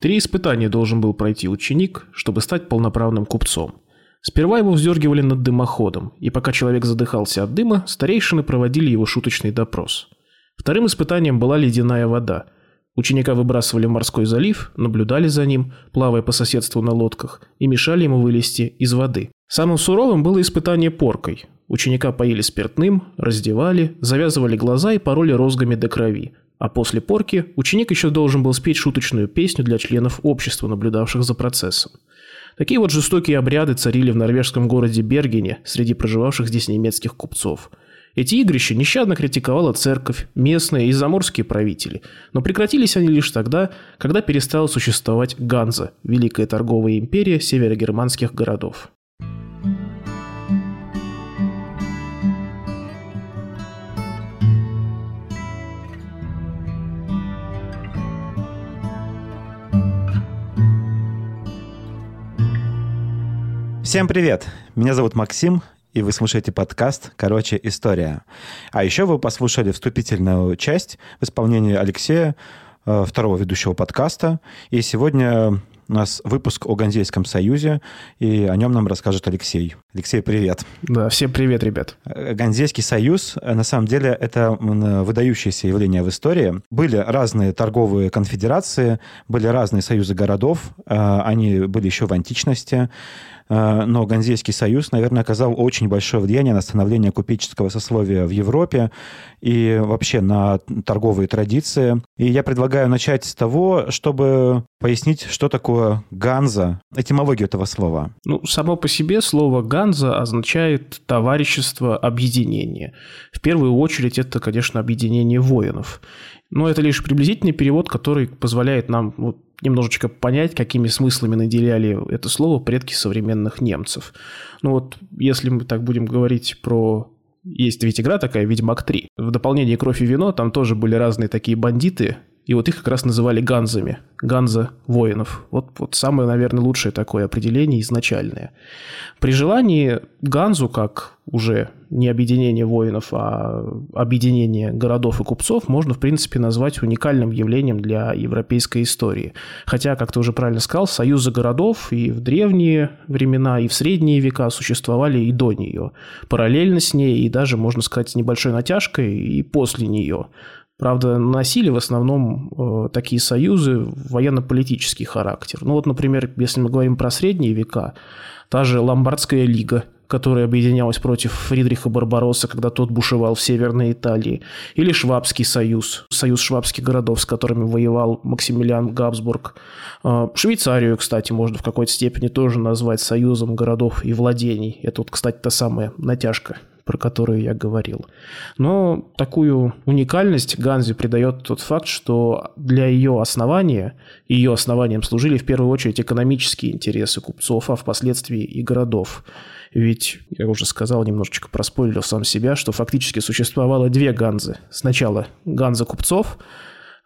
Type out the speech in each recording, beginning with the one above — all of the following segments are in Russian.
Три испытания должен был пройти ученик, чтобы стать полноправным купцом. Сперва его вздергивали над дымоходом, и пока человек задыхался от дыма, старейшины проводили его шуточный допрос. Вторым испытанием была ледяная вода. Ученика выбрасывали в морской залив, наблюдали за ним, плавая по соседству на лодках, и мешали ему вылезти из воды. Самым суровым было испытание поркой. Ученика поили спиртным, раздевали, завязывали глаза и пороли розгами до крови. А после порки ученик еще должен был спеть шуточную песню для членов общества, наблюдавших за процессом. Такие вот жестокие обряды царили в норвежском городе Бергене среди проживавших здесь немецких купцов. Эти игрища нещадно критиковала церковь, местные и заморские правители, но прекратились они лишь тогда, когда перестала существовать Ганза, великая торговая империя северогерманских городов. Всем привет! Меня зовут Максим, и вы слушаете подкаст «Короче, история». А еще вы послушали вступительную часть в исполнении Алексея, э, второго ведущего подкаста. И сегодня у нас выпуск о Ганзейском союзе, и о нем нам расскажет Алексей. Алексей, привет. Да, всем привет, ребят. Э, Ганзейский союз, э, на самом деле, это выдающееся явление в истории. Были разные торговые конфедерации, были разные союзы городов, они были еще в античности. Э, но Ганзейский союз, наверное, оказал очень большое влияние на становление купеческого сословия в Европе и вообще на торговые традиции. И я предлагаю начать с того, чтобы пояснить, что такое ганза, этимологию этого слова. Ну, само по себе слово ганза означает товарищество, объединение. В первую очередь это, конечно, объединение воинов. Но это лишь приблизительный перевод, который позволяет нам вот, немножечко понять, какими смыслами наделяли это слово предки современных немцев. Ну вот, если мы так будем говорить про есть ведь игра такая, Ведьмак 3. В дополнение «Кровь и вино» там тоже были разные такие бандиты, и вот их как раз называли ганзами, ганза воинов. Вот, вот самое, наверное, лучшее такое определение изначальное. При желании ганзу, как уже не объединение воинов, а объединение городов и купцов, можно, в принципе, назвать уникальным явлением для европейской истории. Хотя, как ты уже правильно сказал, союзы городов и в древние времена, и в средние века существовали и до нее. Параллельно с ней, и даже, можно сказать, с небольшой натяжкой и после нее. Правда, носили в основном э, такие союзы военно-политический характер. Ну вот, например, если мы говорим про средние века, та же Ломбардская лига, которая объединялась против Фридриха Барбаросса, когда тот бушевал в Северной Италии, или Швабский союз, союз швабских городов, с которыми воевал Максимилиан Габсбург. Э, Швейцарию, кстати, можно в какой-то степени тоже назвать союзом городов и владений. Это вот, кстати, та самая натяжка про которую я говорил. Но такую уникальность Ганзе придает тот факт, что для ее основания, ее основанием служили в первую очередь экономические интересы купцов, а впоследствии и городов. Ведь, я уже сказал, немножечко проспойлерил сам себя, что фактически существовало две Ганзы. Сначала Ганза купцов –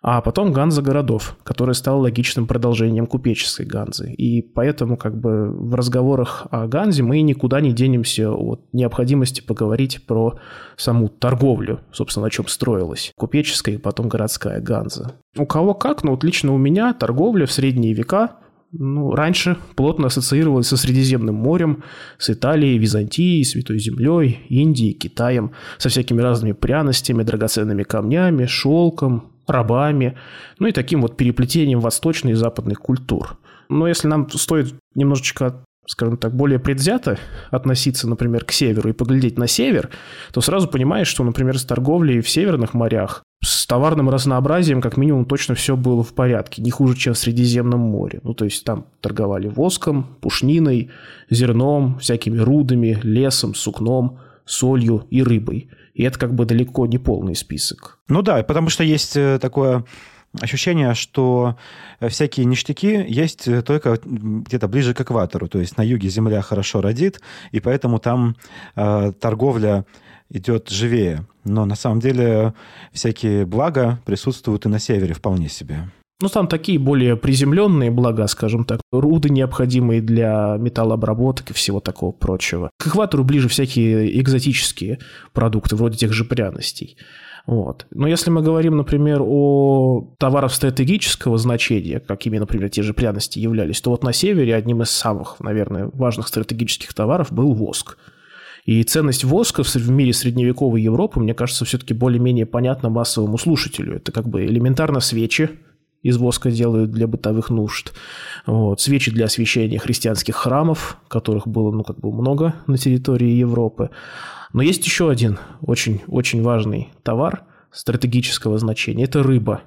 а потом Ганза городов, который стал логичным продолжением купеческой Ганзы. И поэтому как бы в разговорах о Ганзе мы никуда не денемся от необходимости поговорить про саму торговлю, собственно, на чем строилась купеческая и потом городская Ганза. У кого как, но вот лично у меня торговля в средние века ну, раньше плотно ассоциировалась со Средиземным морем, с Италией, Византией, Святой Землей, Индией, Китаем, со всякими разными пряностями, драгоценными камнями, шелком, рабами, ну и таким вот переплетением восточной и западных культур. Но если нам стоит немножечко скажем так, более предвзято относиться, например, к северу и поглядеть на север, то сразу понимаешь, что, например, с торговлей в северных морях, с товарным разнообразием, как минимум, точно все было в порядке, не хуже, чем в Средиземном море. Ну, то есть там торговали воском, пушниной, зерном, всякими рудами, лесом, сукном, солью и рыбой – и это как бы далеко не полный список. Ну да, потому что есть э, такое ощущение, что э, всякие ништяки есть э, только где-то ближе к экватору. То есть на юге земля хорошо родит, и поэтому там э, торговля идет живее. Но на самом деле всякие блага присутствуют и на севере вполне себе. Ну, там такие более приземленные блага, скажем так, руды, необходимые для металлообработок и всего такого прочего. К экватору ближе всякие экзотические продукты, вроде тех же пряностей. Вот. Но если мы говорим, например, о товарах стратегического значения, какими, например, те же пряности являлись, то вот на севере одним из самых, наверное, важных стратегических товаров был воск. И ценность воска в мире средневековой Европы, мне кажется, все-таки более-менее понятна массовому слушателю. Это как бы элементарно свечи, из воска делают для бытовых нужд. Вот. Свечи для освещения христианских храмов, которых было ну, как бы много на территории Европы. Но есть еще один очень-очень важный товар стратегического значения – это рыба.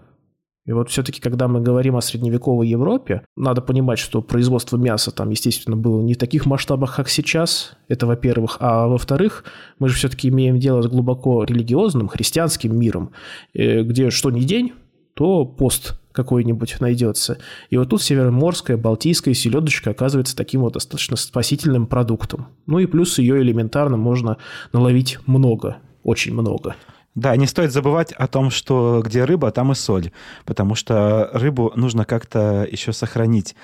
И вот все-таки, когда мы говорим о средневековой Европе, надо понимать, что производство мяса там, естественно, было не в таких масштабах, как сейчас. Это, во-первых. А во-вторых, мы же все-таки имеем дело с глубоко религиозным, христианским миром, э, где что ни день, то пост какой-нибудь найдется. И вот тут североморская, балтийская селедочка оказывается таким вот достаточно спасительным продуктом. Ну и плюс ее элементарно можно наловить много, очень много. Да, не стоит забывать о том, что где рыба, там и соль, потому что рыбу нужно как-то еще сохранить.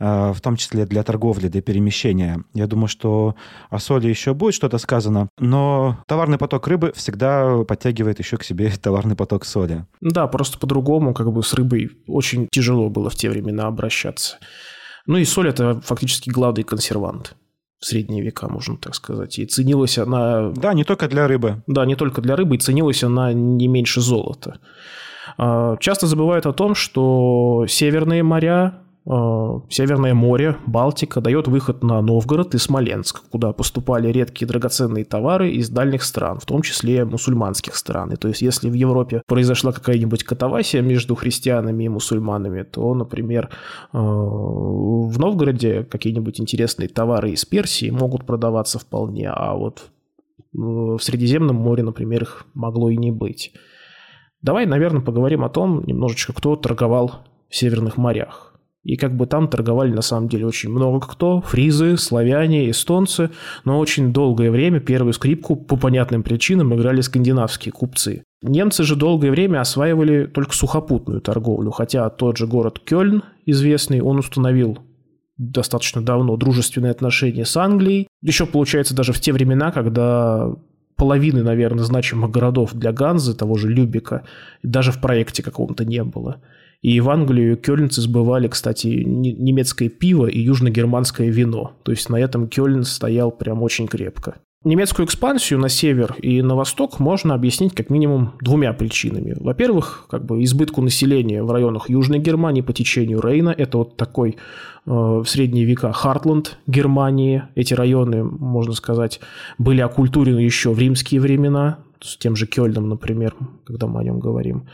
Э, в том числе для торговли, для перемещения. Я думаю, что о соли еще будет что-то сказано, но товарный поток рыбы всегда подтягивает еще к себе товарный поток соли. Да, просто по-другому как бы с рыбой очень тяжело было в те времена обращаться. Ну и соль – это фактически главный консервант в средние века, можно так сказать. И ценилась она... Да, не только для рыбы. Да, не только для рыбы, и ценилась она не меньше золота. А, часто забывают о том, что северные моря Северное море, Балтика дает выход на Новгород и Смоленск, куда поступали редкие драгоценные товары из дальних стран, в том числе мусульманских стран. И то есть, если в Европе произошла какая-нибудь катавасия между христианами и мусульманами, то, например, э, в Новгороде какие-нибудь интересные товары из Персии могут продаваться вполне, а вот в Средиземном море, например, их могло и не быть. Давай, наверное, поговорим о том немножечко, кто торговал в северных морях. И как бы там торговали на самом деле очень много кто. Фризы, славяне, эстонцы. Но очень долгое время первую скрипку по понятным причинам играли скандинавские купцы. Немцы же долгое время осваивали только сухопутную торговлю, хотя тот же город Кёльн, известный, он установил достаточно давно дружественные отношения с Англией. Еще, получается, даже в те времена, когда половины, наверное, значимых городов для Ганзы, того же Любика, даже в проекте каком-то не было. И в Англию кёльнцы сбывали, кстати, немецкое пиво и южногерманское вино. То есть на этом Кёльн стоял прям очень крепко. Немецкую экспансию на север и на восток можно объяснить как минимум двумя причинами. Во-первых, как бы избытку населения в районах Южной Германии по течению Рейна. Это вот такой э, в средние века Хартланд Германии. Эти районы, можно сказать, были оккультурены еще в римские времена, с тем же Кёльном, например, когда мы о нем говорим.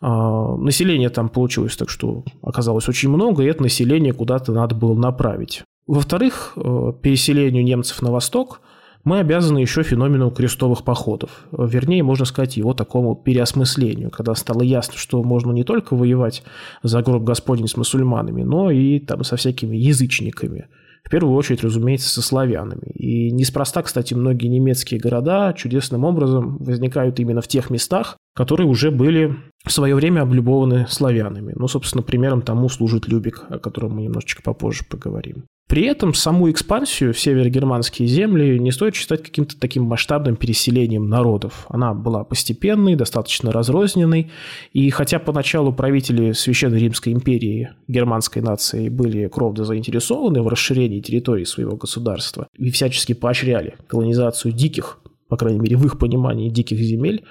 А, население там получилось так, что оказалось очень много, и это население куда-то надо было направить. Во-вторых, э, переселению немцев на восток мы обязаны еще феномену крестовых походов. Вернее, можно сказать, его такому переосмыслению, когда стало ясно, что можно не только воевать за гроб Господень с мусульманами, но и там со всякими язычниками – в первую очередь, разумеется, со славянами. И неспроста, кстати, многие немецкие города чудесным образом возникают именно в тех местах, которые уже были в свое время облюбованы славянами. Ну, собственно, примером тому служит Любик, о котором мы немножечко попозже поговорим. При этом саму экспансию в северогерманские земли не стоит считать каким-то таким масштабным переселением народов. Она была постепенной, достаточно разрозненной, и хотя поначалу правители Священной Римской империи германской нации были кровно заинтересованы в расширении территории своего государства и всячески поощряли колонизацию диких по крайней мере, в их понимании диких земель.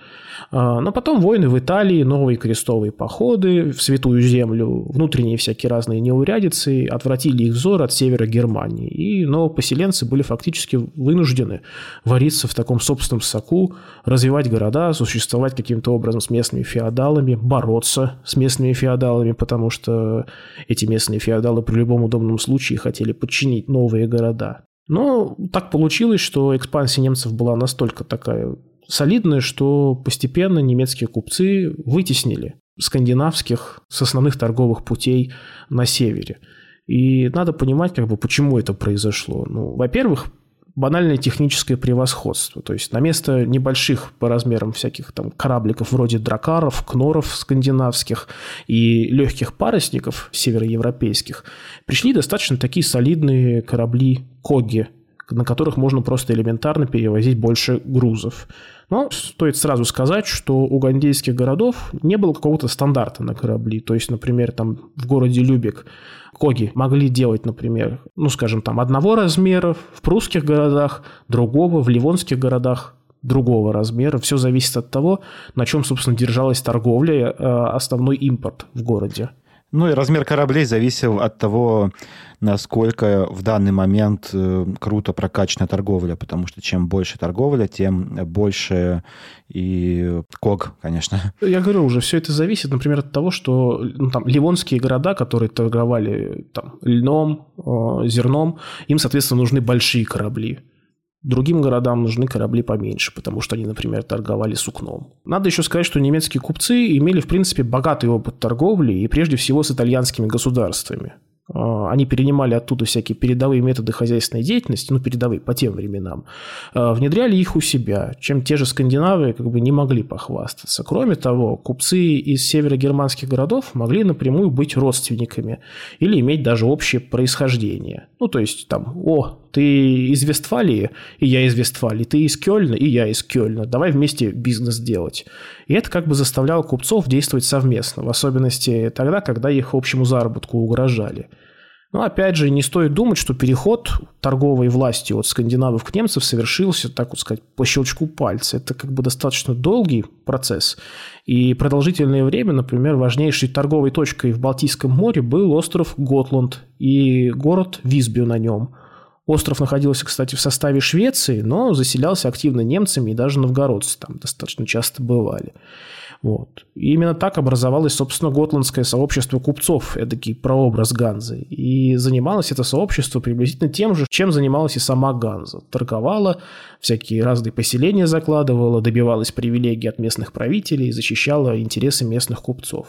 А, но потом войны в Италии, новые крестовые походы в Святую Землю, внутренние всякие разные неурядицы отвратили их взор от севера Германии. И новопоселенцы были фактически вынуждены вариться в таком собственном соку, развивать города, существовать каким-то образом с местными феодалами, бороться с местными феодалами, потому что эти местные феодалы при любом удобном случае хотели подчинить новые города. Но так получилось, что экспансия немцев была настолько такая солидная, что постепенно немецкие купцы вытеснили скандинавских с основных торговых путей на севере. И надо понимать, как бы, почему это произошло. Ну, во-первых, банальное техническое превосходство. То есть на место небольших по размерам всяких там корабликов вроде дракаров, кноров скандинавских и легких парусников североевропейских пришли достаточно такие солидные корабли Коги, на которых можно просто элементарно перевозить больше грузов. Но стоит сразу сказать, что у гандейских городов не было какого-то стандарта на корабли. То есть, например, там в городе Любек коги могли делать, например, ну, скажем, там одного размера, в прусских городах другого, в ливонских городах другого размера. Все зависит от того, на чем, собственно, держалась торговля, э, основной импорт в городе. Ну и размер кораблей зависел от того, насколько в данный момент э, круто прокачана торговля, потому что чем больше торговля, тем больше и ког, конечно. Я говорю уже, все это зависит, например, от того, что ну, там ливонские города, которые торговали там, льном, э, зерном, им, соответственно, нужны большие корабли. Другим городам нужны корабли поменьше, потому что они, например, торговали сукном. Надо еще сказать, что немецкие купцы имели, в принципе, богатый опыт торговли и прежде всего с итальянскими государствами. А, они перенимали оттуда всякие передовые методы хозяйственной деятельности, ну, передовые по тем временам, а, внедряли их у себя, чем те же скандинавы как бы не могли похвастаться. Кроме того, купцы из северогерманских городов могли напрямую быть родственниками или иметь даже общее происхождение. Ну, то есть там, о, ты из Вестфалии, и я из Вестфалии, ты из Кёльна, и я из Кёльна, давай вместе бизнес делать. И это как бы заставляло купцов действовать совместно, в особенности тогда, когда их общему заработку угрожали. Но опять же, не стоит думать, что переход торговой власти от скандинавов к немцам совершился, так вот сказать, по щелчку пальца. Это как бы достаточно долгий процесс. И продолжительное время, например, важнейшей торговой точкой в Балтийском море был остров Готланд и город Висбю на нем. Остров находился, кстати, в составе Швеции, но заселялся активно немцами, и даже новгородцы там достаточно часто бывали. Вот. И именно так образовалось, собственно, готландское сообщество купцов, эдакий прообраз Ганзы. И занималось это сообщество приблизительно тем же, чем занималась и сама Ганза. Торговала, всякие разные поселения закладывала, добивалась привилегий от местных правителей, защищала интересы местных купцов.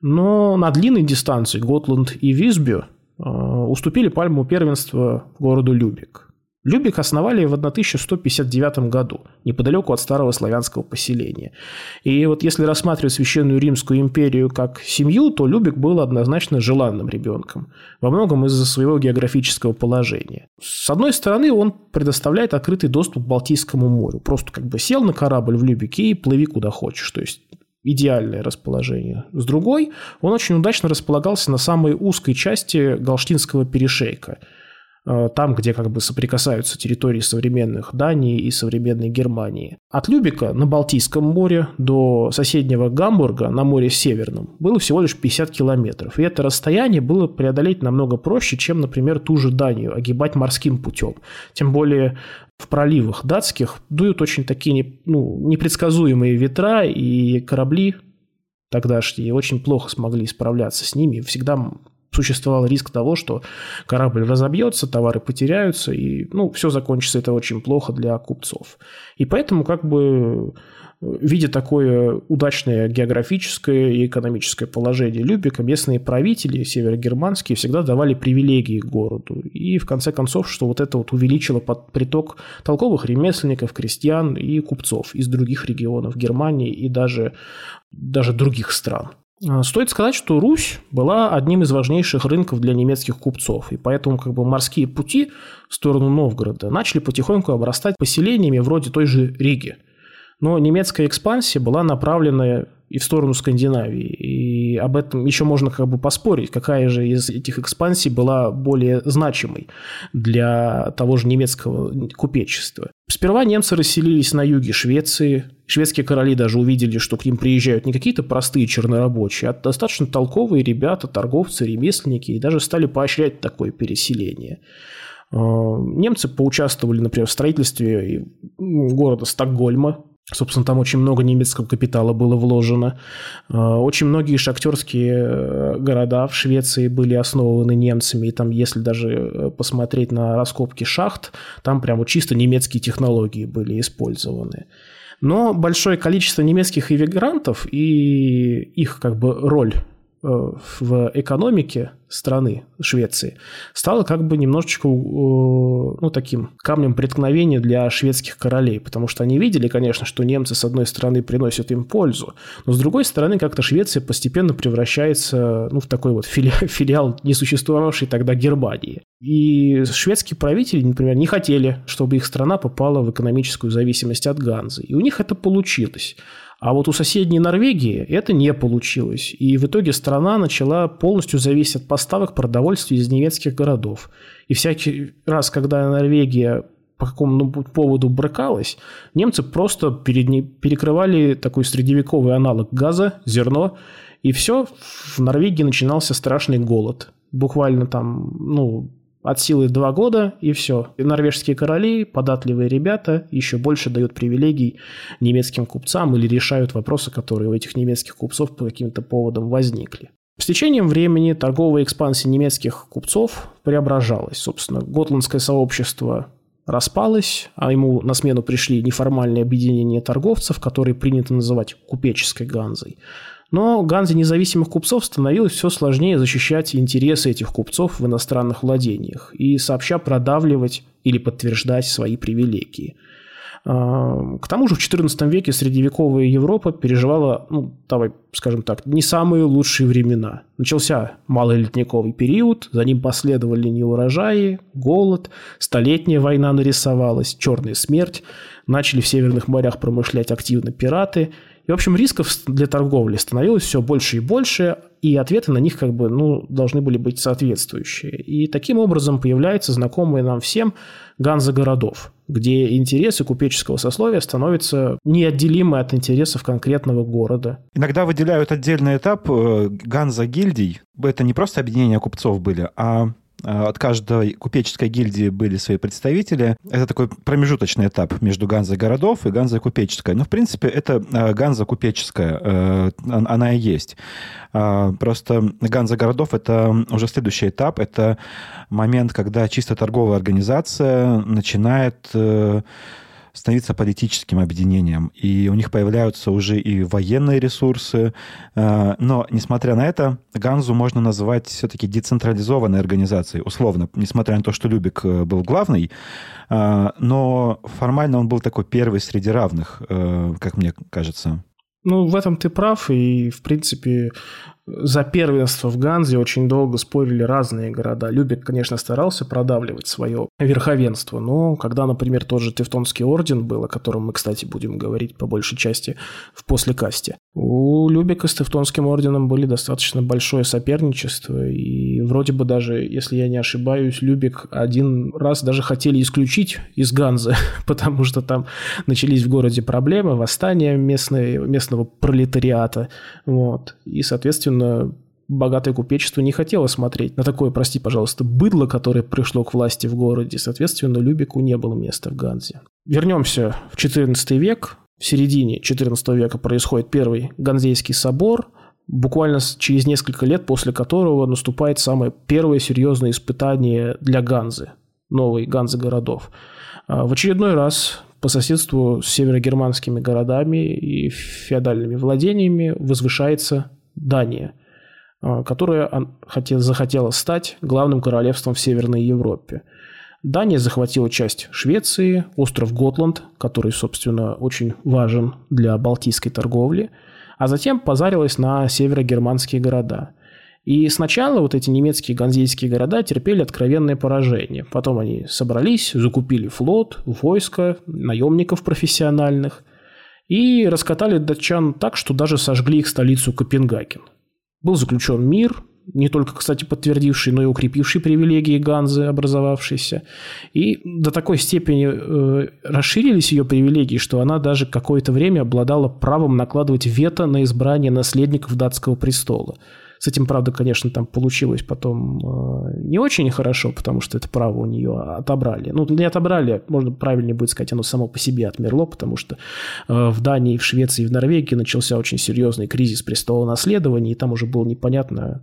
Но на длинной дистанции Готланд и Висбю уступили пальму первенства городу Любек. Любик основали в 1159 году, неподалеку от старого славянского поселения. И вот если рассматривать Священную Римскую империю как семью, то Любик был однозначно желанным ребенком, во многом из-за своего географического положения. С одной стороны, он предоставляет открытый доступ к Балтийскому морю. Просто как бы сел на корабль в Любике и плыви куда хочешь. То есть идеальное расположение. С другой, он очень удачно располагался на самой узкой части Галштинского перешейка – там, где как бы соприкасаются территории современных Дании и современной Германии. От Любика на Балтийском море до соседнего Гамбурга на море Северном было всего лишь 50 километров. И это расстояние было преодолеть намного проще, чем, например, ту же Данию, огибать морским путем. Тем более в проливах датских дуют очень такие ну, непредсказуемые ветра, и корабли тогдашние очень плохо смогли справляться с ними. Всегда существовал риск того, что корабль разобьется, товары потеряются, и ну, все закончится это очень плохо для купцов. И поэтому как бы видя такое удачное географическое и экономическое положение Любека, местные правители северогерманские всегда давали привилегии городу. И в конце концов, что вот это вот увеличило приток толковых ремесленников, крестьян и купцов из других регионов Германии и даже, даже других стран. А, стоит сказать, что Русь была одним из важнейших рынков для немецких купцов, и поэтому как бы морские пути в сторону Новгорода начали потихоньку обрастать поселениями вроде той же Риги. Но немецкая экспансия была направлена и в сторону Скандинавии. И об этом еще можно как бы поспорить, какая же из этих экспансий была более значимой для того же немецкого купечества. Сперва немцы расселились на юге Швеции. Шведские короли даже увидели, что к ним приезжают не какие-то простые чернорабочие, а достаточно толковые ребята, торговцы, ремесленники, и даже стали поощрять такое переселение. А, немцы поучаствовали, например, в строительстве города Стокгольма, Собственно, там очень много немецкого капитала было вложено. А, очень многие шахтерские э, города в Швеции были основаны немцами. И там, если даже э, посмотреть на раскопки шахт, там прямо чисто немецкие технологии были использованы. Но большое количество немецких иммигрантов и их как бы роль Э, в экономике страны Швеции стало как бы немножечко ну, таким камнем преткновения для шведских королей, потому что они видели, конечно, что немцы с одной стороны приносят им пользу, но с другой стороны как-то Швеция постепенно превращается ну, в такой вот филиал, филиал несуществовавшей тогда Германии. И шведские правители, например, не хотели, чтобы их страна попала в экономическую зависимость от Ганзы. И у них это получилось. А вот у соседней Норвегии это не получилось. И в итоге страна начала полностью зависеть от поставок продовольствия из немецких городов. И всякий раз, когда Норвегия по какому-нибудь поводу брыкалась, немцы просто перед ней перекрывали такой средневековый аналог газа, зерно, и все, в Норвегии начинался страшный голод. Буквально там, ну, от силы два года, и все. И норвежские короли, податливые ребята, еще больше дают привилегий немецким купцам или решают вопросы, которые у этих немецких купцов по каким-то поводам возникли. С течением времени торговая экспансия немецких купцов преображалась. Собственно, готландское сообщество распалось, а ему на смену пришли неформальные объединения торговцев, которые принято называть купеческой ганзой. Но Ганзе независимых купцов становилось все сложнее защищать интересы этих купцов в иностранных владениях и сообща продавливать или подтверждать свои привилегии. А, к тому же в XIV веке средневековая Европа переживала, ну, давай скажем так, не самые лучшие времена. Начался малый ледниковый период, за ним последовали неурожаи, голод, столетняя война нарисовалась, черная смерть, начали в северных морях промышлять активно пираты – и, в общем, рисков для торговли становилось все больше и больше, и ответы на них как бы, ну, должны были быть соответствующие. И таким образом появляется знакомый нам всем ганза городов, где интересы купеческого сословия становятся неотделимы от интересов конкретного города. Иногда выделяют отдельный этап э, ганза гильдий. Это не просто объединения купцов были, а, от каждой купеческой гильдии были свои представители. Это такой промежуточный этап между Ганзой городов и Ганзой купеческой. Но, в принципе, это а, Ганза купеческая, э, она и есть. Просто Ганза городов – это уже следующий этап. Это момент, когда чисто торговая организация начинает э, становиться политическим объединением. И у них появляются уже и военные ресурсы. Э, но, несмотря на это, Ганзу можно назвать все-таки децентрализованной организацией, условно, несмотря на то, что Любик э, был главный, э, но формально он был такой первый среди равных, как мне кажется. Ну, в этом ты прав, и, в принципе, за первенство в Ганзе очень долго спорили разные города. Любек, конечно, старался продавливать свое верховенство, но когда, например, тот же Тевтонский орден был, о котором мы, кстати, будем говорить по большей части в послекасте, у Любека с Тевтонским орденом были достаточно большое соперничество, и вроде бы даже, если я не ошибаюсь, Любек один раз даже хотели исключить из Ганзы, потому что там начались в городе проблемы, восстания местной, местного пролетариата, вот, и, соответственно, богатое купечество не хотело смотреть на такое, прости, пожалуйста, быдло, которое пришло к власти в городе. Соответственно, Любику не было места в Ганзе. Вернемся в XIV век. В середине XIV века происходит первый Ганзейский собор, буквально через несколько лет после которого наступает самое первое серьезное испытание для Ганзы, новой Ганзы городов. А, в очередной раз по соседству с северогерманскими городами и феодальными владениями возвышается Дания, а, которая захотела стать главным королевством в Северной Европе. Дания захватила часть Швеции, остров Готланд, который, собственно, очень важен для балтийской торговли, а затем позарилась на северогерманские города. И сначала вот эти немецкие ганзейские города терпели откровенное поражение. Потом они собрались, закупили флот, войско, наемников профессиональных – и раскатали датчан так, что даже сожгли их столицу Копенгаген. Был заключен мир, не только, кстати, подтвердивший, но и укрепивший привилегии Ганзы, образовавшиеся. И до такой степени э, расширились ее привилегии, что она даже какое-то время обладала правом накладывать вето на избрание наследников датского престола. С этим, правда, конечно, там получилось потом э, не очень хорошо, потому что это право у нее отобрали. Ну, не отобрали, можно правильнее будет сказать, оно само по себе отмерло, потому что э, в Дании, в Швеции в Норвегии начался очень серьезный кризис престола наследования, и там уже было непонятно,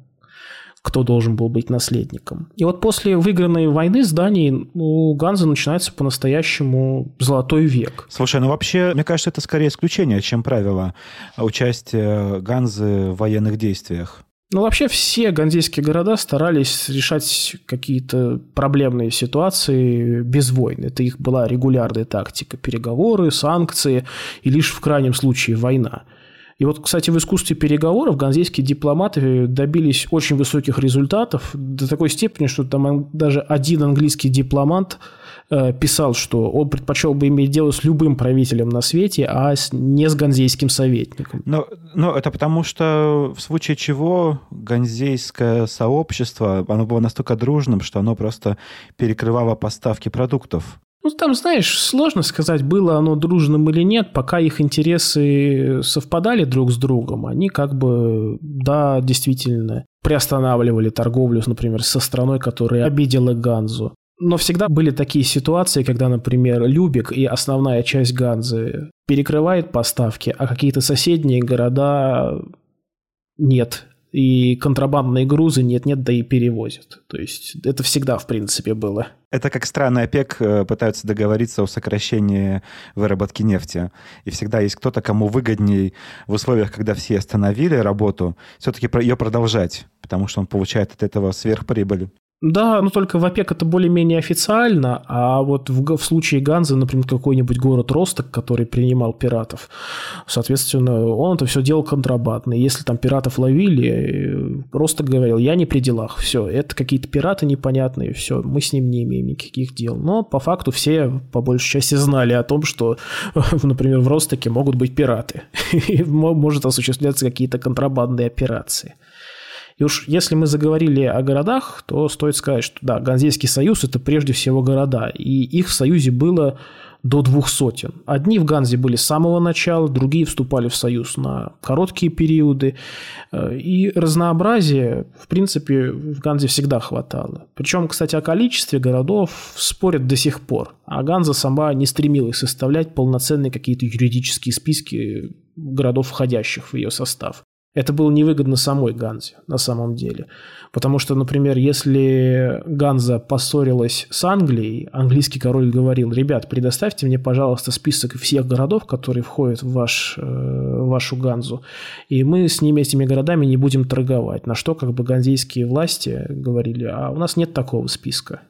кто должен был быть наследником. И вот после выигранной войны с Данией у Ганзы начинается по-настоящему золотой век. Слушай, ну вообще, мне кажется, это скорее исключение, чем правило участия Ганзы в военных действиях. Ну, вообще все ганзейские города старались решать какие-то проблемные ситуации без войн. Это их была регулярная тактика. Переговоры, санкции и лишь в крайнем случае война. И вот, кстати, в искусстве переговоров ганзейские дипломаты добились очень высоких результатов до такой степени, что там даже один английский дипломат писал, что он предпочел бы иметь дело с любым правителем на свете, а не с ганзейским советником. Но, но это потому, что в случае чего ганзейское сообщество, оно было настолько дружным, что оно просто перекрывало поставки продуктов ну, там, знаешь, сложно сказать, было оно дружным или нет, пока их интересы совпадали друг с другом, они как бы, да, действительно, приостанавливали торговлю, например, со страной, которая обидела Ганзу. Но всегда были такие ситуации, когда, например, Любик и основная часть Ганзы перекрывает поставки, а какие-то соседние города нет и контрабандные грузы нет-нет, да и перевозят. То есть это всегда, в принципе, было. Это как страны ОПЕК э, пытаются договориться о сокращении выработки нефти. И всегда есть кто-то, кому выгодней в условиях, когда все остановили работу, все-таки ее продолжать, потому что он получает от этого сверхприбыль. Да, но только в ОПЕК это более-менее официально, а вот в, в случае Ганзы, например, какой-нибудь город Росток, который принимал пиратов, соответственно, он это все делал контрабандно. Если там пиратов ловили, Росток говорил, я не при делах, все, это какие-то пираты непонятные, все, мы с ним не имеем никаких дел. Но по факту все, по большей части, знали о том, что, например, в Ростоке могут быть пираты, и может осуществляться какие-то контрабандные операции. И уж если мы заговорили о городах, то стоит сказать, что да, Ганзейский союз – это прежде всего города, и их в союзе было до двух сотен. Одни в Ганзе были с самого начала, другие вступали в союз на короткие периоды. Э, и разнообразия, в принципе, в Ганзе всегда хватало. Причем, кстати, о количестве городов спорят до сих пор. А Ганза сама не стремилась составлять полноценные какие-то юридические списки городов, входящих в ее состав. Это было невыгодно самой Ганзе на самом деле. Потому что, например, если Ганза поссорилась с Англией, английский король говорил, ребят, предоставьте мне, пожалуйста, список всех городов, которые входят в, ваш, э, вашу Ганзу, и мы с ними, этими городами, не будем торговать. На что как бы ганзейские власти говорили, а у нас нет такого списка.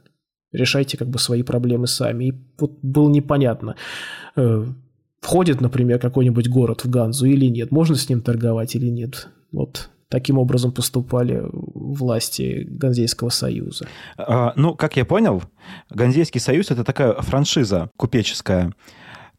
Решайте как бы свои проблемы сами. И вот было непонятно, э, входит, например, какой-нибудь город в Ганзу или нет, можно с ним торговать или нет. Вот таким образом поступали власти Ганзейского союза. А, ну, как я понял, Ганзейский союз – это такая франшиза купеческая.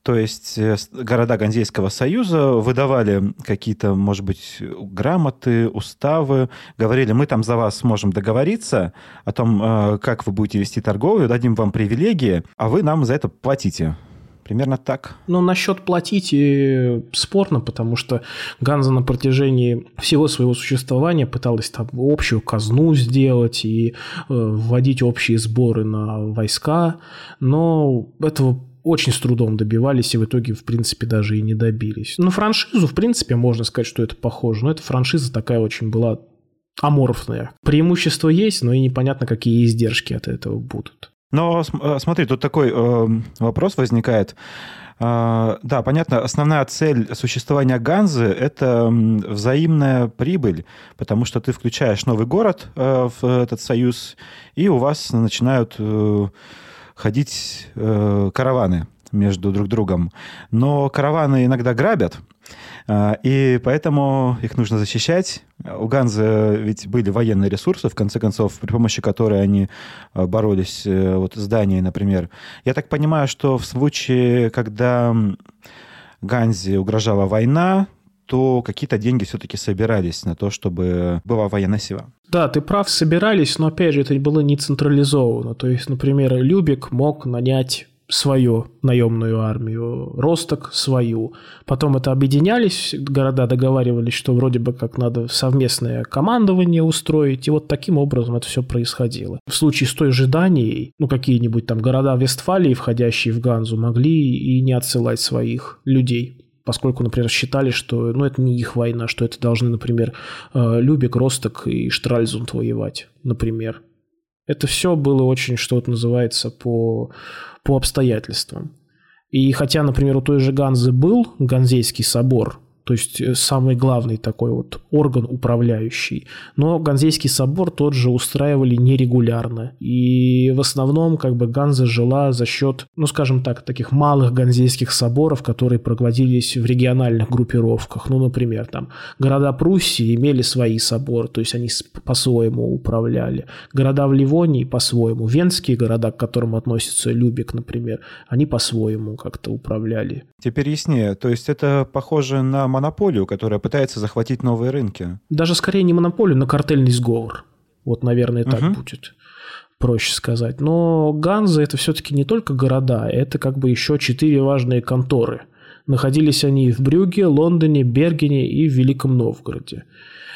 То есть э, города Ганзейского союза выдавали какие-то, может быть, грамоты, уставы, говорили, мы там за вас сможем договориться о том, э, как вы будете вести торговлю, дадим вам привилегии, а вы нам за это платите. Примерно так. Ну, насчет платить и спорно, потому что Ганза на протяжении всего своего существования пыталась там общую казну сделать и э, вводить общие сборы на войска, но этого очень с трудом добивались и в итоге, в принципе, даже и не добились. На франшизу, в принципе, можно сказать, что это похоже, но эта франшиза такая очень была аморфная. Преимущества есть, но и непонятно, какие издержки от этого будут. Но э, смотри, тут такой э, вопрос возникает. Э, да, понятно, основная цель существования Ганзы – это взаимная прибыль, потому что ты включаешь новый город э, в этот союз, и у вас начинают э, ходить э, караваны между друг другом. Но караваны иногда грабят, и поэтому их нужно защищать. У Ганзы ведь были военные ресурсы, в конце концов, при помощи которой они а, боролись э, вот с Данией, например. Я так понимаю, что в случае, когда Ганзе угрожала война, то какие-то деньги все-таки собирались на то, чтобы была военная сила. Да, ты прав, собирались, но опять же это было не централизовано. То есть, например, Любик мог нанять свою наемную армию, Росток свою. Потом это объединялись, города договаривались, что вроде бы как надо совместное командование устроить, и вот таким образом это все происходило. В случае с той же Данией, ну какие-нибудь там города Вестфалии, входящие в Ганзу, могли и не отсылать своих людей поскольку, например, считали, что ну, это не их война, что это должны, например, э, Любек, Росток и Штральзунд воевать, например. Это все было очень, что вот называется, по по обстоятельствам. И хотя, например, у той же Ганзы был Ганзейский собор, то есть э, самый главный такой вот орган управляющий. Но Ганзейский собор тот же устраивали нерегулярно. И в основном как бы Ганза жила за счет, ну скажем так, таких малых ганзейских соборов, которые проводились в региональных группировках. Ну, например, там города Пруссии имели свои соборы, то есть они по-своему управляли. Города в Ливонии по-своему. Венские города, к которым относится Любек, например, они по-своему как-то управляли. Теперь яснее. То есть это похоже на монополию, которая пытается захватить новые рынки. Даже скорее не монополию, но картельный сговор. Вот, наверное, так угу. будет проще сказать. Но Ганза это все-таки не только города, это как бы еще четыре важные конторы. Находились они в Брюге, Лондоне, Бергене и в Великом Новгороде.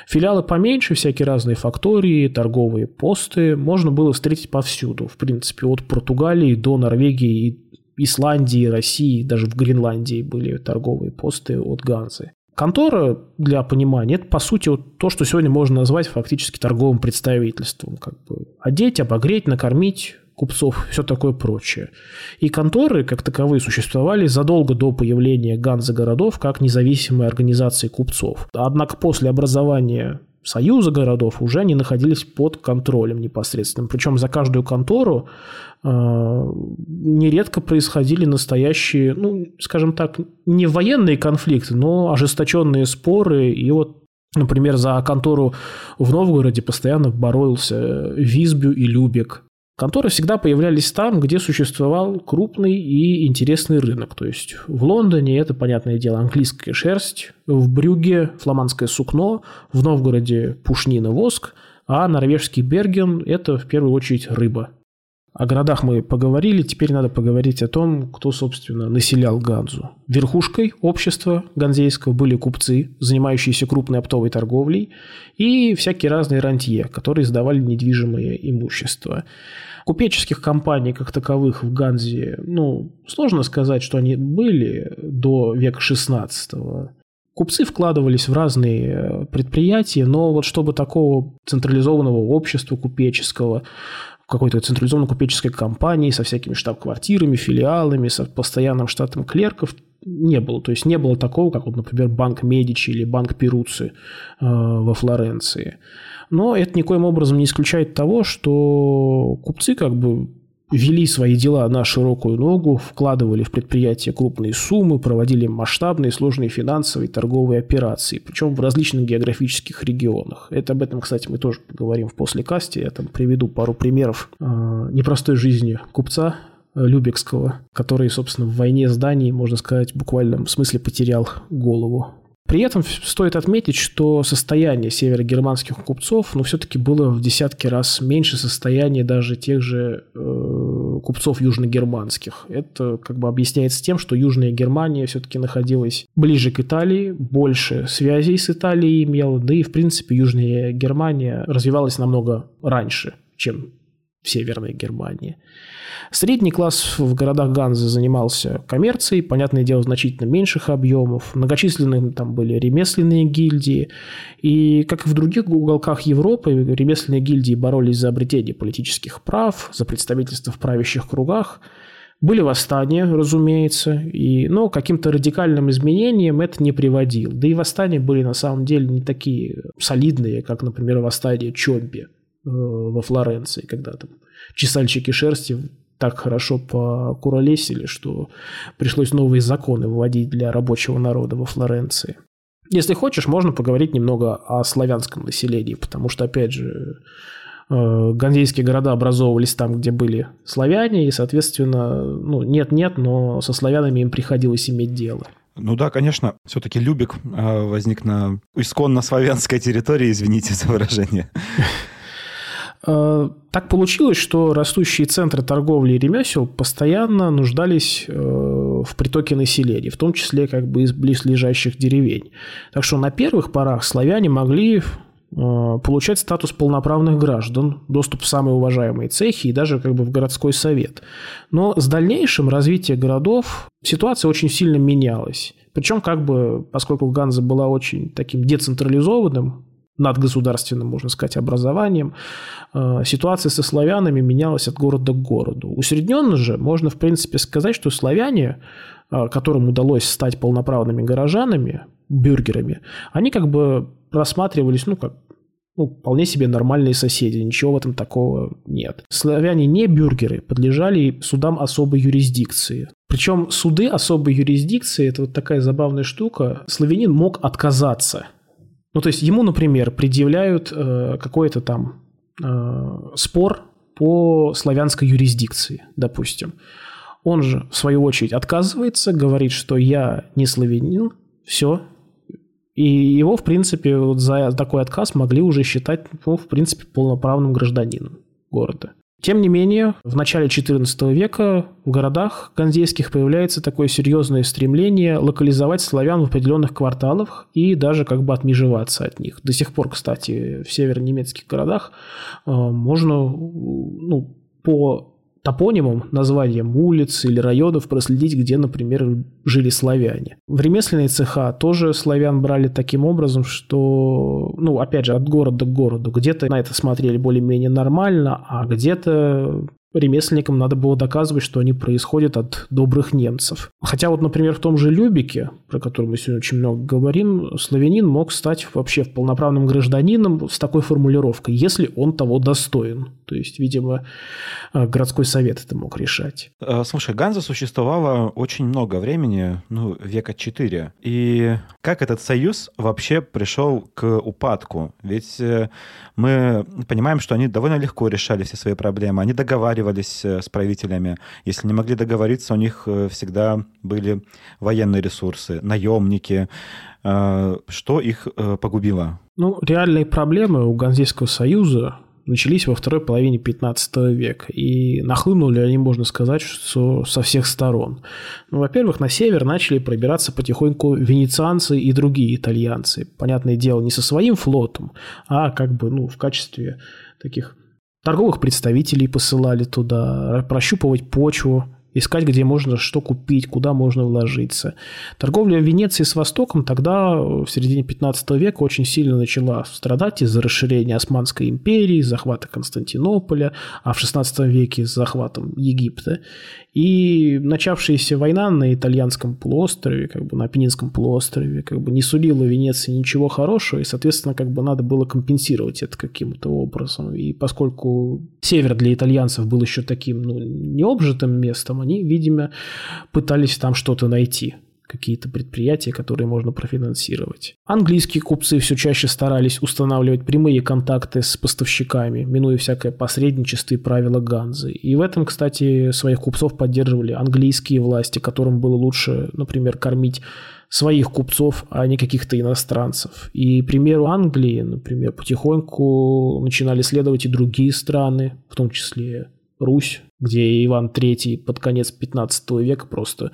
Филиалы поменьше, всякие разные фактории, торговые посты можно было встретить повсюду. В принципе, от Португалии до Норвегии и Исландии, России, даже в Гренландии были торговые посты от Ганзы. Контора, для понимания, это, по сути, вот то, что сегодня можно назвать фактически торговым представительством. Как бы одеть, обогреть, накормить купцов, все такое прочее. И конторы, как таковые, существовали задолго до появления Ганзы городов как независимые организации купцов. Однако после образования союза городов уже они находились под контролем непосредственным. Причем за каждую контору э, нередко происходили настоящие, ну, скажем так, не военные конфликты, но ожесточенные споры. И вот, например, за контору в Новгороде постоянно боролся Визбю и Любек. Конторы всегда появлялись там, где существовал крупный и интересный рынок. То есть в Лондоне это, понятное дело, английская шерсть, в Брюге фламандское сукно, в Новгороде пушнина воск, а норвежский Берген – это в первую очередь рыба. О городах мы поговорили, теперь надо поговорить о том, кто, собственно, населял Ганзу. Верхушкой общества ганзейского были купцы, занимающиеся крупной оптовой торговлей, и всякие разные рантье, которые сдавали недвижимое имущество. Купеческих компаний как таковых в Ганзе, ну, сложно сказать, что они были до века XVI. Купцы вкладывались в разные предприятия, но вот чтобы такого централизованного общества купеческого, какой-то централизованной купеческой компании со всякими штаб-квартирами, филиалами, со постоянным штатом клерков не было. То есть не было такого, как, вот, например, банк Медичи или банк Перуци э, во Флоренции. Но это никоим образом не исключает того, что купцы как бы вели свои дела на широкую ногу, вкладывали в предприятия крупные суммы, проводили масштабные сложные финансовые и торговые операции, причем в различных географических регионах. Это об этом, кстати, мы тоже поговорим в послекасте. Я там приведу пару примеров э, непростой жизни купца э, Любекского, который, собственно, в войне зданий, можно сказать, в буквальном смысле потерял голову. При этом стоит отметить, что состояние северогерманских купцов, ну, все-таки было в десятки раз меньше состояния даже тех же э, купцов южногерманских. Это как бы объясняется тем, что Южная Германия все-таки находилась ближе к Италии, больше связей с Италией имела, да и, в принципе, Южная Германия развивалась намного раньше, чем в Северной Германии. Средний класс в городах Ганзы занимался коммерцией, понятное дело, значительно меньших объемов. Многочисленные там были ремесленные гильдии. И, как и в других уголках Европы, ремесленные гильдии боролись за обретение политических прав, за представительство в правящих кругах. Были восстания, разумеется, и, но каким-то радикальным изменениям это не приводило. Да и восстания были на самом деле не такие солидные, как, например, восстание Чомпи э, во Флоренции, когда там чесальщики шерсти так хорошо покуролесили, что пришлось новые законы вводить для рабочего народа во Флоренции. Если хочешь, можно поговорить немного о славянском населении, потому что, опять же, э, ганзейские города образовывались там, где были славяне, и, соответственно, ну, нет-нет, но со славянами им приходилось иметь дело. Ну да, конечно, все-таки Любик э, возник на исконно славянской территории, извините за выражение. Э, так получилось, что растущие центры торговли и ремесел постоянно нуждались э, в притоке населения, в том числе как бы из близлежащих деревень. Так что на первых порах славяне могли э, получать статус полноправных граждан, доступ в самые уважаемые цехи и даже как бы в городской совет. Но с дальнейшим развитием городов ситуация очень сильно менялась. Причем как бы, поскольку Ганза была очень таким децентрализованным над государственным, можно сказать, образованием, э, ситуация со славянами менялась от города к городу. Усредненно же можно, в принципе, сказать, что славяне, э, которым удалось стать полноправными горожанами, бюргерами, они как бы рассматривались, ну, как ну, вполне себе нормальные соседи, ничего в этом такого нет. Славяне не бюргеры подлежали судам особой юрисдикции. Причем суды особой юрисдикции – это вот такая забавная штука. Славянин мог отказаться. Ну, то есть ему, например, предъявляют э, какой-то там э, спор по славянской юрисдикции, допустим. Он же, в свою очередь, отказывается, говорит, что я не славянин, все, и его, в принципе, вот за такой отказ могли уже считать, ну, в принципе, полноправным гражданином города. Тем не менее, в начале XIV века в городах ганзейских появляется такое серьезное стремление локализовать славян в определенных кварталах и даже как бы отмежеваться от них. До сих пор, кстати, в северонемецких городах э, можно ну, по топонимом, названием улиц или районов проследить, где, например, жили славяне. В ремесленные цеха тоже славян брали таким образом, что, ну, опять же, от города к городу. Где-то на это смотрели более-менее нормально, а где-то ремесленникам надо было доказывать, что они происходят от добрых немцев. Хотя вот, например, в том же Любике, про который мы сегодня очень много говорим, славянин мог стать вообще полноправным гражданином с такой формулировкой, если он того достоин. То есть, видимо, э, городской совет это мог решать. Э, слушай, Ганза существовала очень много времени, ну, века четыре. И как этот союз вообще пришел к упадку? Ведь э, мы понимаем, что они довольно легко решали все свои проблемы. Они договаривались с правителями. Если не могли договориться, у них всегда были военные ресурсы, наемники. Что их погубило? Ну, реальные проблемы у Ганзейского союза начались во второй половине 15 века, и нахлынули они, можно сказать, что со всех сторон. Ну, во-первых, на север начали пробираться потихоньку венецианцы и другие итальянцы. Понятное дело, не со своим флотом, а как бы ну, в качестве таких торговых представителей посылали туда, прощупывать почву, искать, где можно что купить, куда можно вложиться. Торговля Венеции с Востоком тогда, в середине 15 века, очень сильно начала страдать из-за расширения Османской империи, захвата Константинополя, а в 16 веке с захватом Египта. И начавшаяся война на итальянском полуострове, как бы на Апеннинском полуострове, как бы не сулила Венеции ничего хорошего, и, соответственно, как бы надо было компенсировать это каким-то образом. И поскольку север для итальянцев был еще таким, ну, необжитым местом, они, видимо, пытались там что-то найти какие-то предприятия, которые можно профинансировать. Английские купцы все чаще старались устанавливать прямые контакты с поставщиками, минуя всякое посредничество и правила Ганзы. И в этом, кстати, своих купцов поддерживали английские власти, которым было лучше, например, кормить своих купцов, а не каких-то иностранцев. И примеру Англии, например, потихоньку начинали следовать и другие страны, в том числе Русь, где Иван III под конец 15 века просто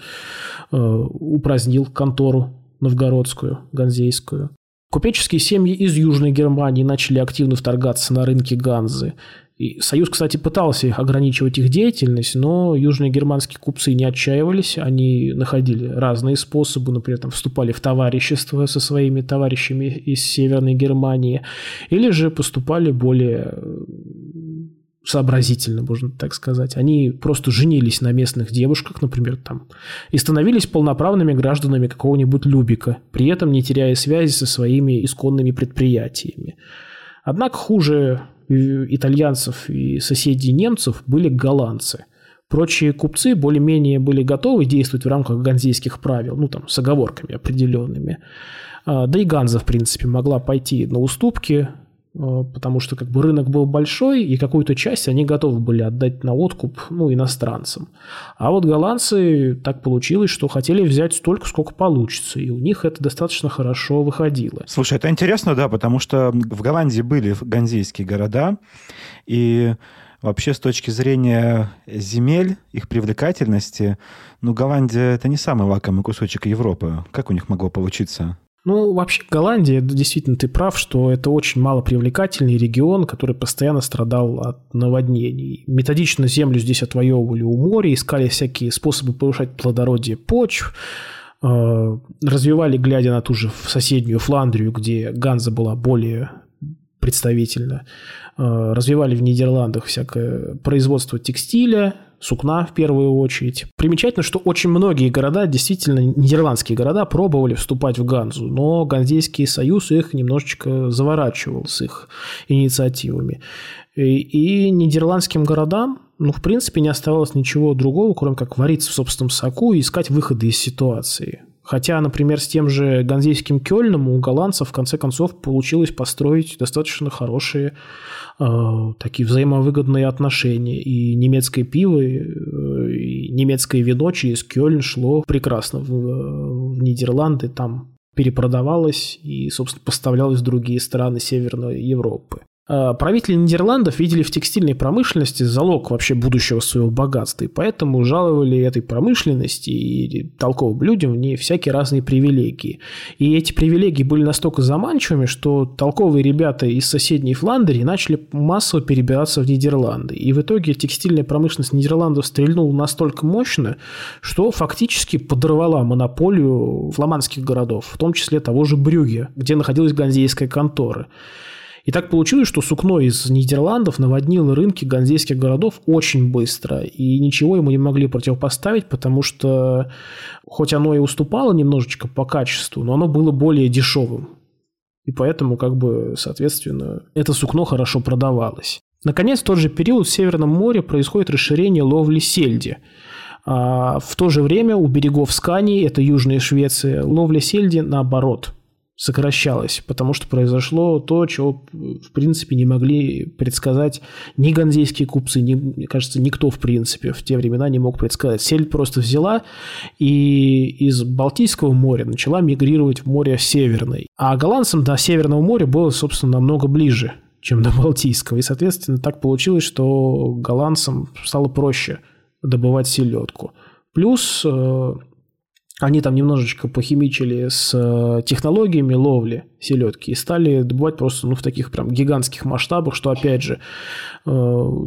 э, упразднил контору новгородскую, ганзейскую. Купеческие семьи из Южной Германии начали активно вторгаться на рынки Ганзы. И Союз, кстати, пытался ограничивать их деятельность, но южные германские купцы не отчаивались, они находили разные способы, например, там, вступали в товарищество со своими товарищами из Северной Германии, или же поступали более сообразительно, можно так сказать. Они просто женились на местных девушках, например, там, и становились полноправными гражданами какого-нибудь Любика, при этом не теряя связи со своими исконными предприятиями. Однако хуже итальянцев и соседей немцев были голландцы. Прочие купцы более-менее были готовы действовать в рамках ганзейских правил, ну там с оговорками определенными. А, да и Ганза, в принципе, могла пойти на уступки, Э, потому что как бы рынок был большой, и какую-то часть они готовы были отдать на откуп ну, иностранцам. А вот голландцы так получилось, что хотели взять столько, сколько получится, и у них это достаточно хорошо выходило. Слушай, это интересно, да, потому что в Голландии были ганзейские города, и вообще с точки зрения земель, их привлекательности, ну, Голландия – это не самый лакомый кусочек Европы. Как у них могло получиться? Ну, вообще Голландия, действительно, ты прав, что это очень малопривлекательный регион, который постоянно страдал от наводнений. Методично землю здесь отвоевывали у моря, искали всякие способы повышать плодородие почв, э, развивали, глядя на ту же соседнюю Фландрию, где Ганза была более представительна, э, развивали в Нидерландах всякое производство текстиля, сукна в первую очередь. Примечательно, что очень многие города, действительно нидерландские города, пробовали вступать в Ганзу, но Ганзейский союз их немножечко заворачивал с их инициативами. И, и нидерландским городам, ну, в принципе, не оставалось ничего другого, кроме как вариться в собственном соку и искать выходы из ситуации. Хотя, например, с тем же ганзейским Кёльном у голландцев в конце концов получилось построить достаточно хорошие э, такие взаимовыгодные отношения. И немецкое пиво, э, и немецкое вино через Кёльн шло прекрасно в, в Нидерланды, там перепродавалось и, собственно, поставлялось в другие страны Северной Европы. А, правители Нидерландов видели в текстильной промышленности залог вообще будущего своего богатства, и поэтому жаловали этой промышленности и толковым людям в ней всякие разные привилегии. И эти привилегии были настолько заманчивыми, что толковые ребята из соседней Фландрии начали массово перебираться в Нидерланды. И в итоге текстильная промышленность Нидерландов стрельнула настолько мощно, что фактически подорвала монополию фламандских городов, в том числе того же Брюге, где находилась ганзейская контора. И так получилось, что сукно из Нидерландов наводнило рынки ганзейских городов очень быстро, и ничего ему не могли противопоставить, потому что хоть оно и уступало немножечко по качеству, но оно было более дешевым. И поэтому, как бы, соответственно, это сукно хорошо продавалось. Наконец, в тот же период в Северном море происходит расширение ловли сельди. А в то же время у берегов Скании, это Южная Швеция, ловля сельди наоборот – сокращалось, потому что произошло то, чего, в принципе, не могли предсказать ни ганзейские купцы, ни, мне кажется, никто, в принципе, в те времена не мог предсказать. Сель просто взяла и из Балтийского моря начала мигрировать в море Северное. А голландцам до Северного моря было, собственно, намного ближе, чем до Балтийского. И, соответственно, так получилось, что голландцам стало проще добывать селедку. Плюс э, они там немножечко похимичили с э, технологиями ловли селедки и стали добывать просто ну, в таких прям гигантских масштабах, что, опять же, э,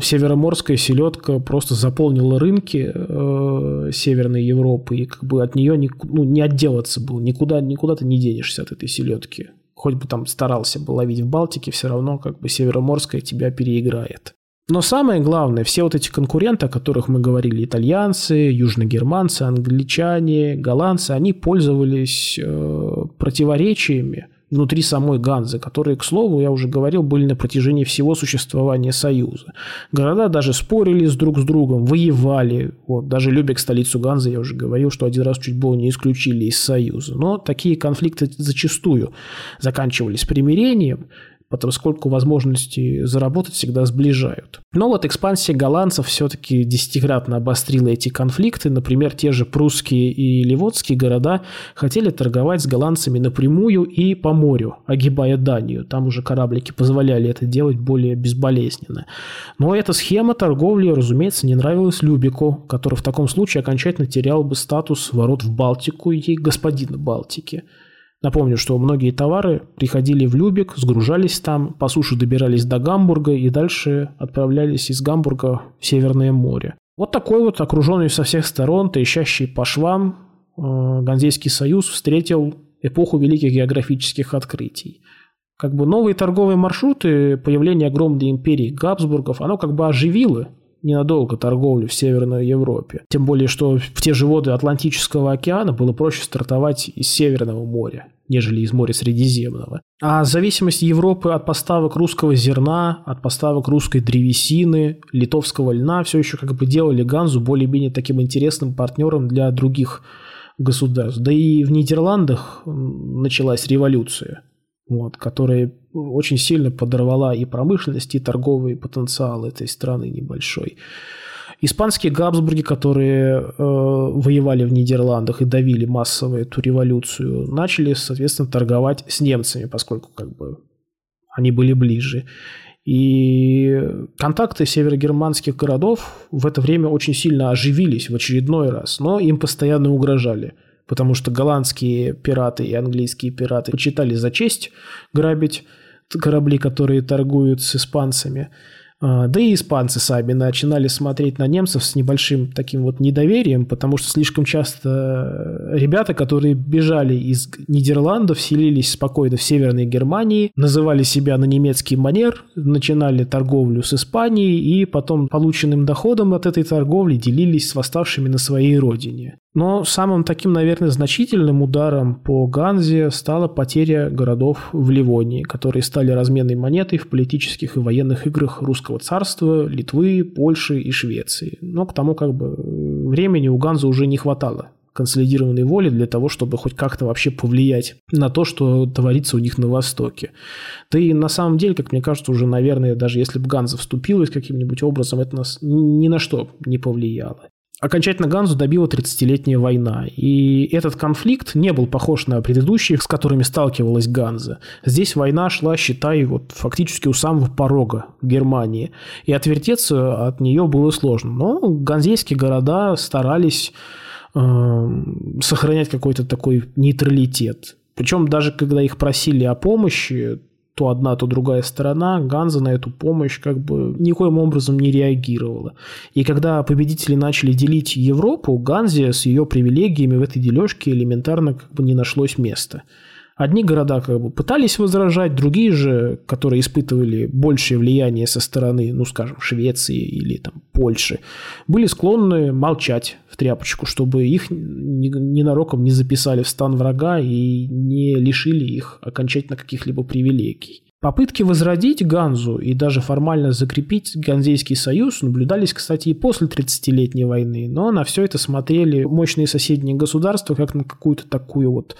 североморская селедка просто заполнила рынки э, Северной Европы, и как бы от нее не, ну, не отделаться было, никуда, никуда ты не денешься от этой селедки. Хоть бы там старался бы ловить в Балтике, все равно как бы североморская тебя переиграет. Но самое главное, все вот эти конкуренты, о которых мы говорили, итальянцы, южногерманцы, англичане, голландцы, они пользовались э, противоречиями внутри самой Ганзы, которые, к слову, я уже говорил, были на протяжении всего существования Союза. Города даже спорили с друг с другом, воевали. Вот, даже Любек, столицу Ганзы, я уже говорил, что один раз чуть было не исключили из Союза. Но такие конфликты зачастую заканчивались примирением, поскольку возможности заработать всегда сближают. Но вот экспансия голландцев все-таки десятикратно обострила эти конфликты. Например, те же прусские и ливотские города хотели торговать с голландцами напрямую и по морю, огибая Данию. Там уже кораблики позволяли это делать более безболезненно. Но эта схема торговли, разумеется, не нравилась Любику, который в таком случае окончательно терял бы статус ворот в Балтику и господина Балтики. Напомню, что многие товары приходили в Любек, сгружались там, по суше добирались до Гамбурга и дальше отправлялись из Гамбурга в Северное море. Вот такой вот окруженный со всех сторон, трещащий по швам, э, Ганзейский союз встретил эпоху великих географических открытий. Как бы новые торговые маршруты, появление огромной империи Габсбургов, оно как бы оживило ненадолго торговлю в Северной Европе. Тем более, что в те же воды Атлантического океана было проще стартовать из Северного моря, нежели из моря Средиземного. А зависимость Европы от поставок русского зерна, от поставок русской древесины, литовского льна все еще как бы делали Ганзу более-менее таким интересным партнером для других государств. Да и в Нидерландах началась революция вот, которая очень сильно подорвала и промышленность, и торговый потенциал этой страны небольшой. Испанские Габсбурги, которые э, воевали в Нидерландах и давили массово эту революцию, начали, соответственно, торговать с немцами, поскольку как бы они были ближе. И контакты северогерманских городов в это время очень сильно оживились в очередной раз, но им постоянно угрожали – потому что голландские пираты и английские пираты почитали за честь грабить корабли, которые торгуют с испанцами. А, да и испанцы сами начинали смотреть на немцев с небольшим таким вот недоверием, потому что слишком часто ребята, которые бежали из Нидерландов, селились спокойно в Северной Германии, называли себя на немецкий манер, начинали торговлю с Испанией и потом полученным доходом от этой торговли делились с восставшими на своей родине. Но самым таким, наверное, значительным ударом по Ганзе стала потеря городов в Ливонии, которые стали разменной монетой в политических и военных играх русского царства, Литвы, Польши и Швеции. Но к тому как бы времени у Ганза уже не хватало консолидированной воли для того, чтобы хоть как-то вообще повлиять на то, что творится у них на Востоке. Да и на самом деле, как мне кажется, уже, наверное, даже если бы Ганза вступилась каким-нибудь образом, это нас ни на что не повлияло. Окончательно Ганзу добила 30-летняя война, и этот конфликт не был похож на предыдущих, с которыми сталкивалась Ганза. Здесь война шла, считай, вот фактически у самого порога Германии, и отвертеться от нее было сложно. Но ганзейские города старались э, сохранять какой-то такой нейтралитет. Причем даже когда их просили о помощи, то одна, то другая сторона, Ганза на эту помощь как бы никоим образом не реагировала. И когда победители начали делить Европу, Ганзе с ее привилегиями в этой дележке элементарно как бы не нашлось места. Одни города как бы пытались возражать, другие же, которые испытывали большее влияние со стороны, ну, скажем, Швеции или там Польши, были склонны молчать в тряпочку, чтобы их ненароком не записали в стан врага и не лишили их окончательно каких-либо привилегий. Попытки возродить Ганзу и даже формально закрепить Ганзейский союз наблюдались, кстати, и после 30-летней войны, но на все это смотрели мощные соседние государства как на какую-то такую вот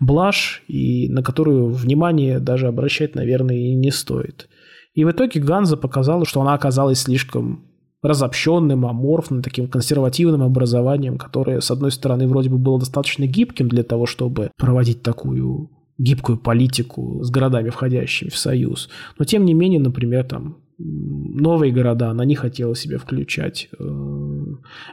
блажь, и на которую внимание даже обращать, наверное, и не стоит. И в итоге Ганза показала, что она оказалась слишком разобщенным, аморфным, таким консервативным образованием, которое, с одной стороны, вроде бы было достаточно гибким для того, чтобы проводить такую гибкую политику с городами, входящими в союз. Но тем не менее, например, там новые города она не хотела себе включать. Э,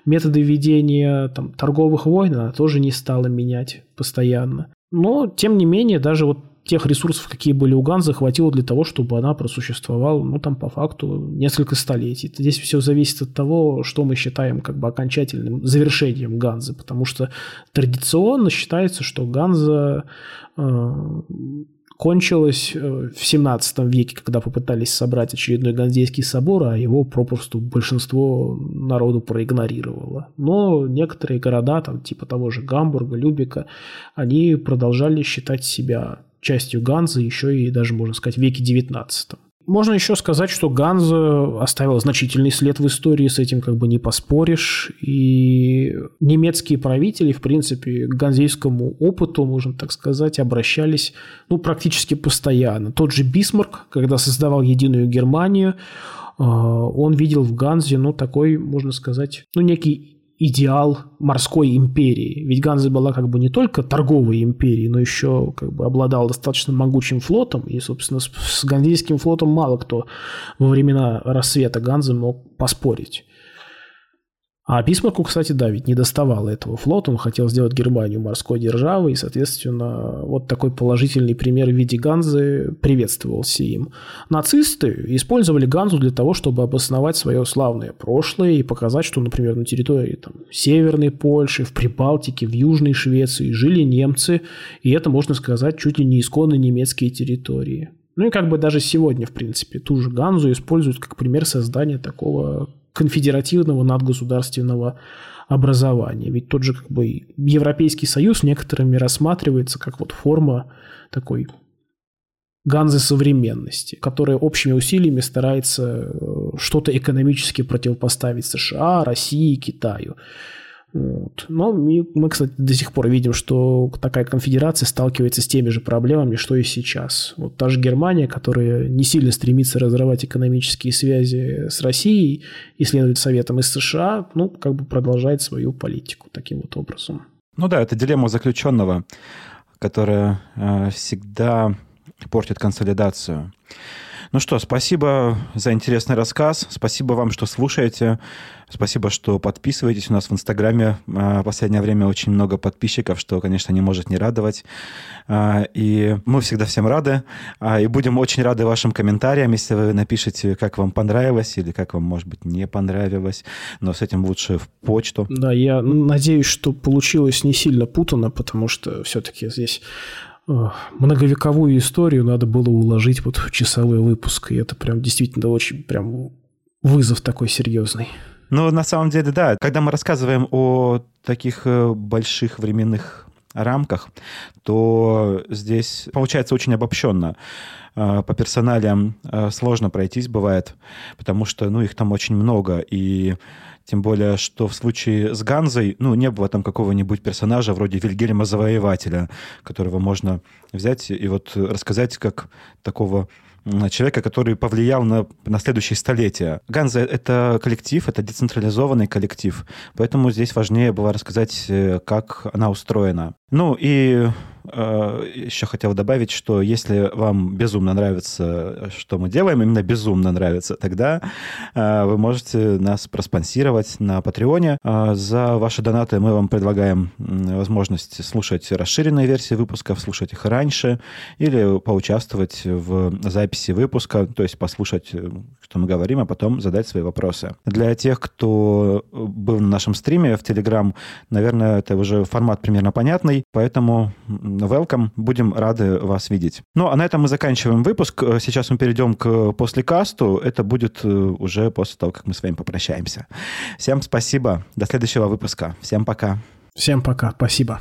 методы ведения там, торговых войн она тоже не стала менять постоянно. Но, тем не менее, даже вот тех ресурсов, какие были у Ганзы, хватило для того, чтобы она просуществовала, ну, там, по факту, несколько столетий. Здесь все зависит от того, что мы считаем как бы окончательным завершением Ганзы, потому что традиционно считается, что Ганза э, кончилась э, в 17 веке, когда попытались собрать очередной Ганзейский собор, а его попросту большинство народу проигнорировало. Но некоторые города, там, типа того же Гамбурга, Любика, они продолжали считать себя частью Ганзы еще и даже, можно сказать, веке 19. Можно еще сказать, что Ганза оставила значительный след в истории, с этим как бы не поспоришь. И немецкие правители, в принципе, к ганзейскому опыту, можно так сказать, обращались ну, практически постоянно. Тот же Бисмарк, когда создавал единую Германию, а, он видел в Ганзе, ну, такой, можно сказать, ну, некий идеал морской империи. Ведь Ганза была как бы не только торговой империей, но еще как бы обладала достаточно могучим флотом, и, собственно, с, с ганзейским флотом мало кто во времена рассвета Ганзы мог поспорить. А Бисмарку, кстати, да, ведь не доставало этого флота, он хотел сделать Германию морской державой, и, соответственно, вот такой положительный пример в виде Ганзы приветствовался им. Нацисты использовали Ганзу для того, чтобы обосновать свое славное прошлое и показать, что, например, на территории там, Северной Польши, в Прибалтике, в Южной Швеции жили немцы, и это, можно сказать, чуть ли не исконно немецкие территории. Ну и как бы даже сегодня, в принципе, ту же Ганзу используют как пример создания такого конфедеративного надгосударственного образования. Ведь тот же как бы Европейский Союз некоторыми рассматривается как вот форма такой ганзы современности, которая общими усилиями старается э, что-то экономически противопоставить США, России, Китаю. Вот. Но мы, кстати, до сих пор видим, что такая конфедерация сталкивается с теми же проблемами, что и сейчас. Вот та же Германия, которая не сильно стремится разрывать экономические связи с Россией и следует советам из США, ну, как бы продолжает свою политику таким вот образом. Ну да, это дилемма заключенного, которая э, всегда портит консолидацию. Ну что, спасибо за интересный рассказ. Спасибо вам, что слушаете. Спасибо, что подписываетесь. У нас в Инстаграме а, в последнее время очень много подписчиков, что, конечно, не может не радовать. А, и мы всегда всем рады. А, и будем очень рады вашим комментариям, если вы напишите, как вам понравилось или как вам, может быть, не понравилось. Но с этим лучше в почту. Да, я надеюсь, что получилось не сильно путано, потому что все-таки здесь многовековую историю надо было уложить вот в часовой выпуск. И это прям действительно очень прям вызов такой серьезный. Ну, на самом деле, да. Когда мы рассказываем о таких э, больших временных рамках, то здесь получается очень обобщенно. Э, по персоналиям э, сложно пройтись бывает, потому что, ну, их там очень много, и тем более, что в случае с Ганзой, ну, не было там какого-нибудь персонажа вроде Вильгельма Завоевателя, которого можно взять и вот рассказать как такого человека, который повлиял на, на следующие столетия. Ганза — это коллектив, это децентрализованный коллектив, поэтому здесь важнее было рассказать, э, как она устроена. Ну и еще хотел добавить, что если вам безумно нравится, что мы делаем, именно безумно нравится, тогда э, вы можете нас проспонсировать на Патреоне. Э, за ваши донаты мы вам предлагаем возможность слушать расширенные версии выпусков, слушать их раньше или поучаствовать в записи выпуска, то есть послушать, что мы говорим, а потом задать свои вопросы. Для тех, кто был на нашем стриме в Telegram, наверное, это уже формат примерно понятный, поэтому welcome. Будем рады вас видеть. Ну, а на этом мы заканчиваем выпуск. Э, сейчас мы перейдем к послекасту. Это будет э, уже после того, как мы с вами попрощаемся. Всем спасибо. До следующего выпуска. Всем пока. Всем пока. Спасибо.